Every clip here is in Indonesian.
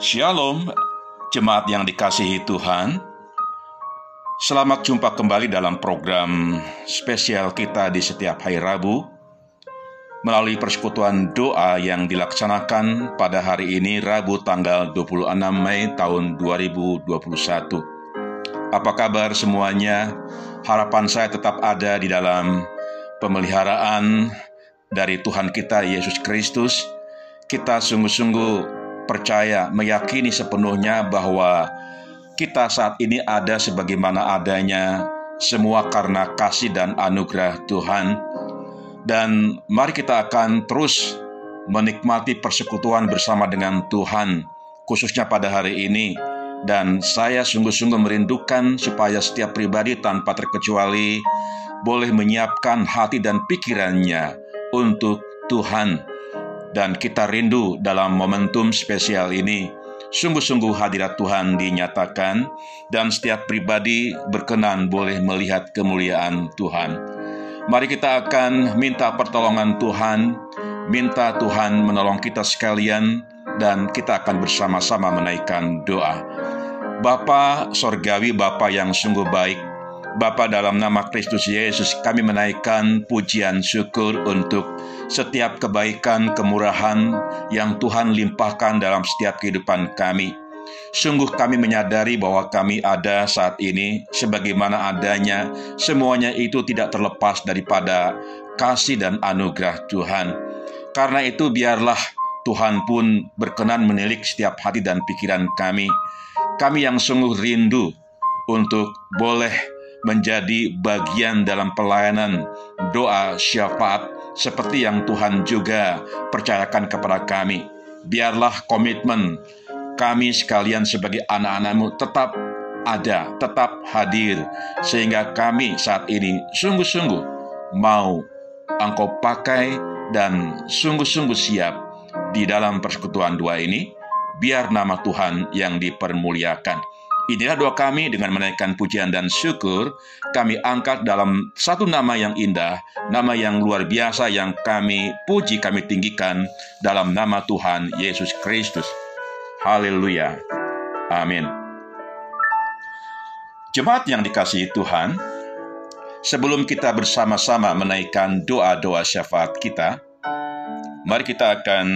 Shalom, jemaat yang dikasihi Tuhan. Selamat jumpa kembali dalam program spesial kita di setiap hari Rabu melalui persekutuan doa yang dilaksanakan pada hari ini Rabu tanggal 26 Mei tahun 2021. Apa kabar semuanya? Harapan saya tetap ada di dalam pemeliharaan dari Tuhan kita Yesus Kristus. Kita sungguh-sungguh percaya, meyakini sepenuhnya bahwa kita saat ini ada sebagaimana adanya, semua karena kasih dan anugerah Tuhan. Dan mari kita akan terus menikmati persekutuan bersama dengan Tuhan, khususnya pada hari ini. Dan saya sungguh-sungguh merindukan supaya setiap pribadi tanpa terkecuali boleh menyiapkan hati dan pikirannya untuk Tuhan dan kita rindu dalam momentum spesial ini. Sungguh-sungguh hadirat Tuhan dinyatakan dan setiap pribadi berkenan boleh melihat kemuliaan Tuhan. Mari kita akan minta pertolongan Tuhan, minta Tuhan menolong kita sekalian dan kita akan bersama-sama menaikkan doa. Bapa sorgawi, Bapa yang sungguh baik, Bapa dalam nama Kristus Yesus kami menaikkan pujian syukur untuk setiap kebaikan kemurahan yang Tuhan limpahkan dalam setiap kehidupan kami. Sungguh kami menyadari bahwa kami ada saat ini sebagaimana adanya semuanya itu tidak terlepas daripada kasih dan anugerah Tuhan. Karena itu biarlah Tuhan pun berkenan menilik setiap hati dan pikiran kami. Kami yang sungguh rindu untuk boleh menjadi bagian dalam pelayanan doa syafaat seperti yang Tuhan juga percayakan kepada kami. Biarlah komitmen kami sekalian sebagai anak-anakmu tetap ada, tetap hadir, sehingga kami saat ini sungguh-sungguh mau engkau pakai dan sungguh-sungguh siap di dalam persekutuan dua ini, biar nama Tuhan yang dipermuliakan. Inilah doa kami dengan menaikkan pujian dan syukur. Kami angkat dalam satu nama yang indah, nama yang luar biasa yang kami puji, kami tinggikan dalam nama Tuhan Yesus Kristus. Haleluya. Amin. Jemaat yang dikasihi Tuhan, sebelum kita bersama-sama menaikkan doa-doa syafaat kita, mari kita akan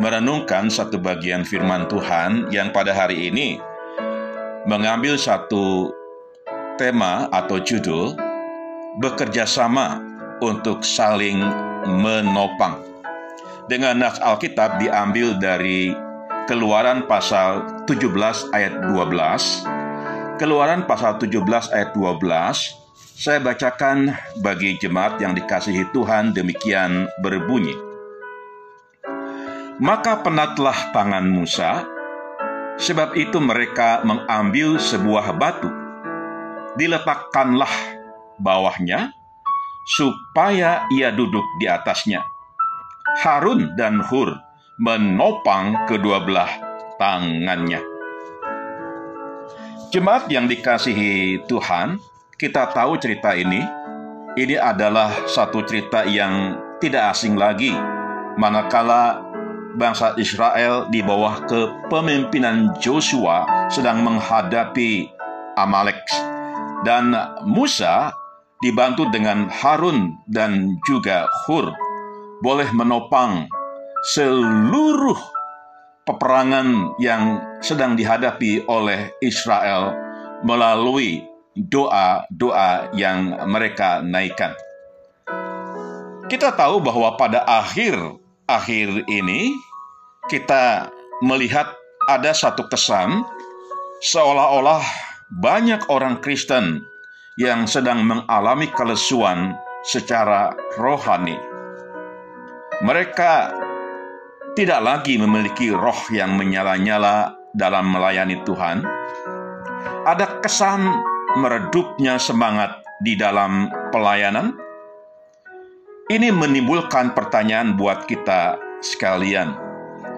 merenungkan satu bagian firman Tuhan yang pada hari ini mengambil satu tema atau judul bekerja sama untuk saling menopang. Dengan nas Alkitab diambil dari Keluaran pasal 17 ayat 12. Keluaran pasal 17 ayat 12 saya bacakan bagi jemaat yang dikasihi Tuhan demikian berbunyi. Maka penatlah tangan Musa Sebab itu mereka mengambil sebuah batu, diletakkanlah bawahnya, supaya ia duduk di atasnya. Harun dan Hur menopang kedua belah tangannya. Jemaat yang dikasihi Tuhan, kita tahu cerita ini. Ini adalah satu cerita yang tidak asing lagi, manakala bangsa Israel di bawah kepemimpinan Joshua sedang menghadapi Amalek. Dan Musa dibantu dengan Harun dan juga Hur boleh menopang seluruh peperangan yang sedang dihadapi oleh Israel melalui doa-doa yang mereka naikkan. Kita tahu bahwa pada akhir akhir ini kita melihat ada satu kesan seolah-olah banyak orang Kristen yang sedang mengalami kelesuan secara rohani. Mereka tidak lagi memiliki roh yang menyala-nyala dalam melayani Tuhan. Ada kesan meredupnya semangat di dalam pelayanan, ini menimbulkan pertanyaan buat kita sekalian.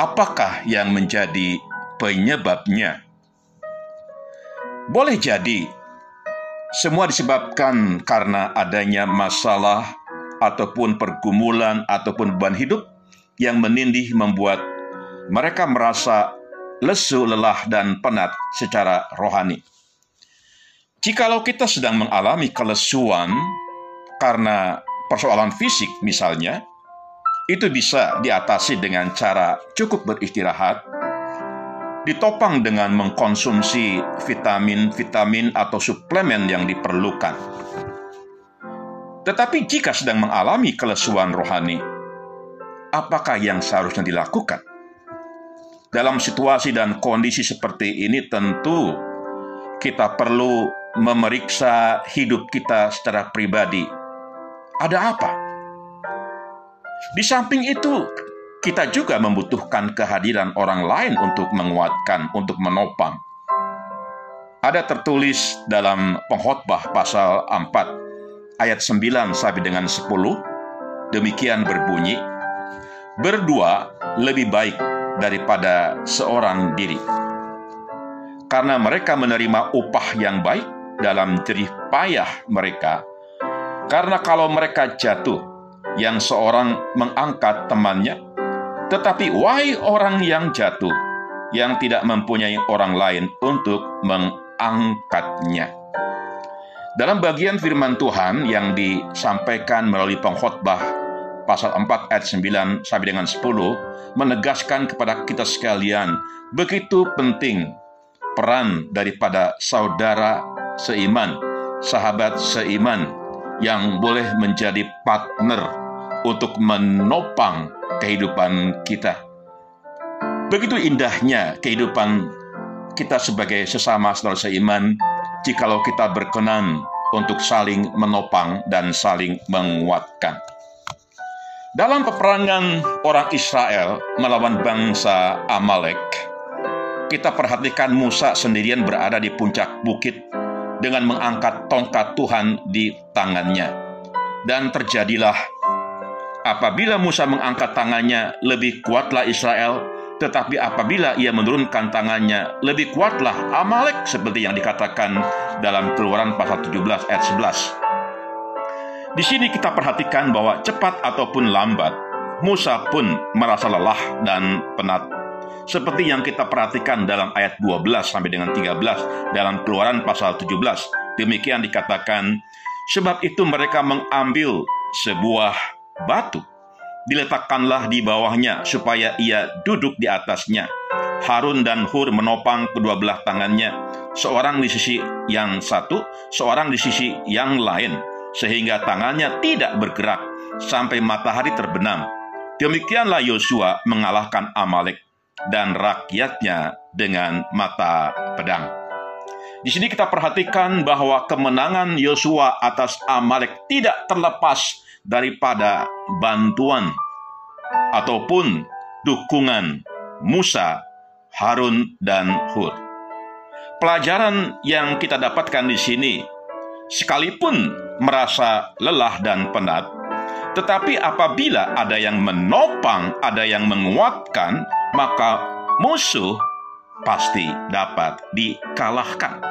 Apakah yang menjadi penyebabnya? Boleh jadi semua disebabkan karena adanya masalah ataupun pergumulan ataupun beban hidup yang menindih membuat mereka merasa lesu, lelah, dan penat secara rohani. Jikalau kita sedang mengalami kelesuan karena persoalan fisik misalnya, itu bisa diatasi dengan cara cukup beristirahat, ditopang dengan mengkonsumsi vitamin-vitamin atau suplemen yang diperlukan. Tetapi jika sedang mengalami kelesuan rohani, apakah yang seharusnya dilakukan? Dalam situasi dan kondisi seperti ini tentu kita perlu memeriksa hidup kita secara pribadi. Ada apa? Di samping itu, kita juga membutuhkan kehadiran orang lain untuk menguatkan, untuk menopang. Ada tertulis dalam pengkhotbah pasal 4 ayat 9 sampai dengan 10 demikian berbunyi berdua lebih baik daripada seorang diri karena mereka menerima upah yang baik dalam jerih payah mereka. Karena kalau mereka jatuh, yang seorang mengangkat temannya, tetapi wahai orang yang jatuh, yang tidak mempunyai orang lain untuk mengangkatnya. Dalam bagian firman Tuhan yang disampaikan melalui pengkhotbah pasal 4 ayat 9 sampai dengan 10 menegaskan kepada kita sekalian begitu penting peran daripada saudara seiman, sahabat seiman yang boleh menjadi partner untuk menopang kehidupan kita. Begitu indahnya kehidupan kita sebagai sesama saudara seiman jikalau kita berkenan untuk saling menopang dan saling menguatkan. Dalam peperangan orang Israel melawan bangsa Amalek, kita perhatikan Musa sendirian berada di puncak bukit dengan mengangkat tongkat Tuhan di tangannya. Dan terjadilah apabila Musa mengangkat tangannya lebih kuatlah Israel, tetapi apabila ia menurunkan tangannya lebih kuatlah Amalek seperti yang dikatakan dalam Keluaran pasal 17 ayat 11. Di sini kita perhatikan bahwa cepat ataupun lambat Musa pun merasa lelah dan penat seperti yang kita perhatikan dalam ayat 12 sampai dengan 13 dalam Keluaran pasal 17. Demikian dikatakan, sebab itu mereka mengambil sebuah batu, diletakkanlah di bawahnya supaya ia duduk di atasnya. Harun dan Hur menopang kedua belah tangannya, seorang di sisi yang satu, seorang di sisi yang lain, sehingga tangannya tidak bergerak sampai matahari terbenam. Demikianlah Yosua mengalahkan Amalek dan rakyatnya dengan mata pedang. Di sini kita perhatikan bahwa kemenangan Yosua atas Amalek tidak terlepas daripada bantuan ataupun dukungan Musa, Harun, dan Hur. Pelajaran yang kita dapatkan di sini, sekalipun merasa lelah dan penat, tetapi apabila ada yang menopang, ada yang menguatkan, maka musuh pasti dapat dikalahkan.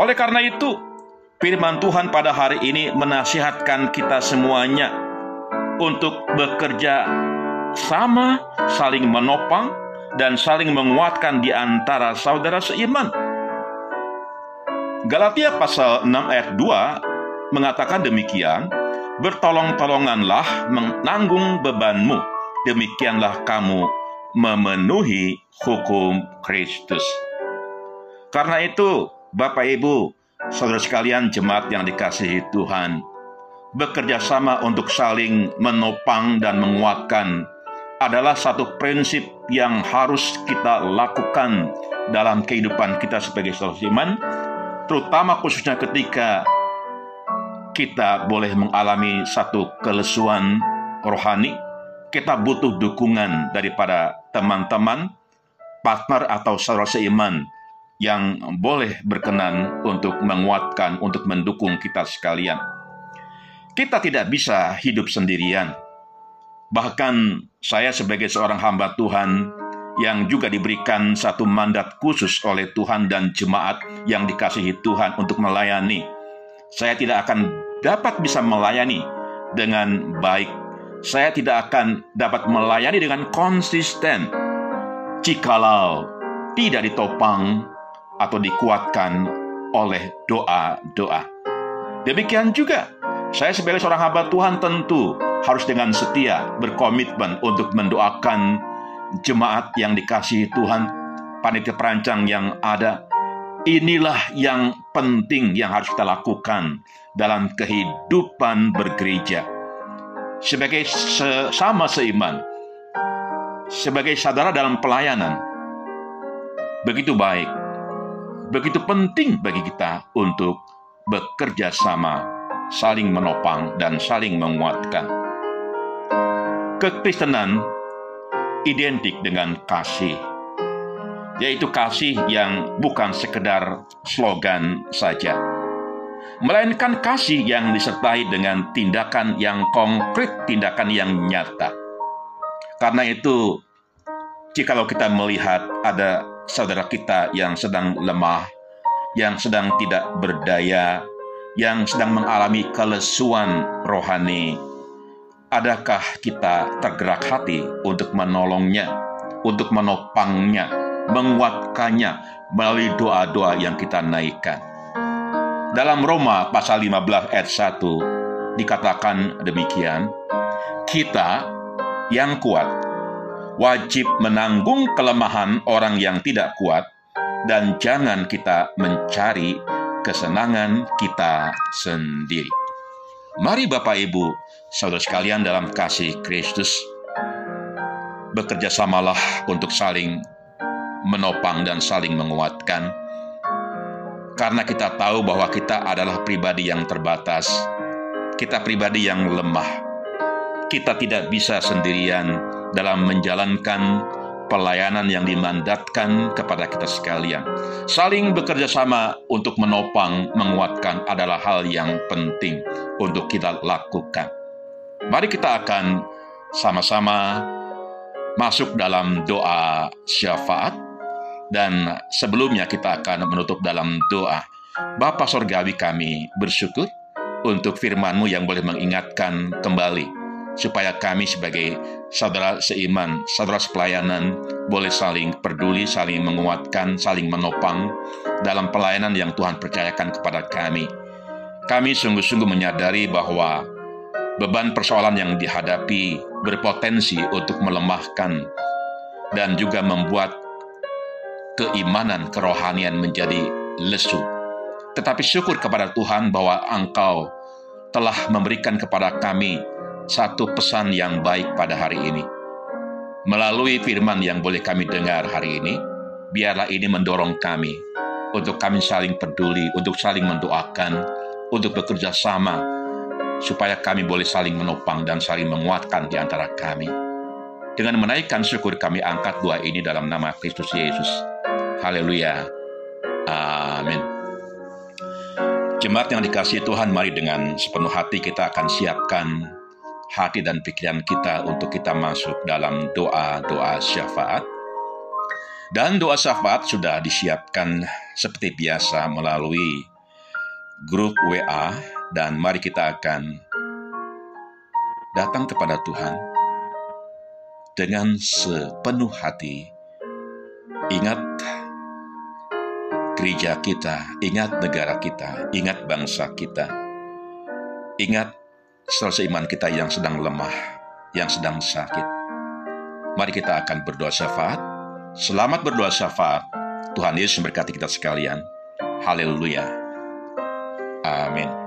Oleh karena itu, firman Tuhan pada hari ini menasihatkan kita semuanya untuk bekerja sama, saling menopang, dan saling menguatkan di antara saudara seiman. Galatia pasal 6 ayat 2 mengatakan demikian, Bertolong-tolonganlah menanggung bebanmu, demikianlah kamu memenuhi hukum Kristus. Karena itu, Bapak Ibu, saudara sekalian jemaat yang dikasihi Tuhan, bekerja sama untuk saling menopang dan menguatkan adalah satu prinsip yang harus kita lakukan dalam kehidupan kita sebagai saudara iman, terutama khususnya ketika kita boleh mengalami satu kelesuan rohani, kita butuh dukungan daripada teman-teman, partner atau saudara seiman yang boleh berkenan untuk menguatkan, untuk mendukung kita sekalian. Kita tidak bisa hidup sendirian. Bahkan saya sebagai seorang hamba Tuhan yang juga diberikan satu mandat khusus oleh Tuhan dan jemaat yang dikasihi Tuhan untuk melayani. Saya tidak akan dapat bisa melayani dengan baik saya tidak akan dapat melayani dengan konsisten jikalau tidak ditopang atau dikuatkan oleh doa-doa. Demikian juga, saya sebagai seorang hamba Tuhan tentu harus dengan setia berkomitmen untuk mendoakan jemaat yang dikasihi Tuhan, panitia perancang yang ada. Inilah yang penting yang harus kita lakukan dalam kehidupan bergereja. Sebagai sesama seiman, sebagai saudara dalam pelayanan, begitu baik, begitu penting bagi kita untuk bekerja sama, saling menopang, dan saling menguatkan. Kekristenan identik dengan kasih, yaitu kasih yang bukan sekedar slogan saja, melainkan kasih yang disertai dengan tindakan yang konkret, tindakan yang nyata. Karena itu, jikalau kita melihat ada saudara kita yang sedang lemah, yang sedang tidak berdaya, yang sedang mengalami kelesuan rohani, adakah kita tergerak hati untuk menolongnya, untuk menopangnya, menguatkannya melalui doa-doa yang kita naikkan? Dalam Roma pasal 15 ayat 1 dikatakan demikian, kita yang kuat wajib menanggung kelemahan orang yang tidak kuat, dan jangan kita mencari kesenangan kita sendiri. Mari, Bapak Ibu, saudara sekalian, dalam kasih Kristus, bekerja samalah untuk saling menopang dan saling menguatkan, karena kita tahu bahwa kita adalah pribadi yang terbatas, kita pribadi yang lemah, kita tidak bisa sendirian dalam menjalankan pelayanan yang dimandatkan kepada kita sekalian. Saling bekerja sama untuk menopang, menguatkan adalah hal yang penting untuk kita lakukan. Mari kita akan sama-sama masuk dalam doa syafaat dan sebelumnya kita akan menutup dalam doa. Bapa Sorgawi kami bersyukur untuk firman-Mu yang boleh mengingatkan kembali supaya kami sebagai saudara seiman, saudara sepelayanan boleh saling peduli, saling menguatkan, saling menopang dalam pelayanan yang Tuhan percayakan kepada kami. Kami sungguh-sungguh menyadari bahwa beban persoalan yang dihadapi berpotensi untuk melemahkan dan juga membuat keimanan kerohanian menjadi lesu. Tetapi syukur kepada Tuhan bahwa Engkau telah memberikan kepada kami satu pesan yang baik pada hari ini. Melalui firman yang boleh kami dengar hari ini, biarlah ini mendorong kami untuk kami saling peduli, untuk saling mendoakan, untuk bekerja sama, supaya kami boleh saling menopang dan saling menguatkan di antara kami. Dengan menaikkan syukur kami angkat doa ini dalam nama Kristus Yesus. Haleluya. Amin. Jemaat yang dikasih Tuhan, mari dengan sepenuh hati kita akan siapkan hati dan pikiran kita untuk kita masuk dalam doa-doa syafaat. Dan doa syafaat sudah disiapkan seperti biasa melalui grup WA dan mari kita akan datang kepada Tuhan dengan sepenuh hati. Ingat gereja kita, ingat negara kita, ingat bangsa kita. Ingat saudara seiman kita yang sedang lemah, yang sedang sakit. Mari kita akan berdoa syafaat. Selamat berdoa syafaat. Tuhan Yesus memberkati kita sekalian. Haleluya. Amin.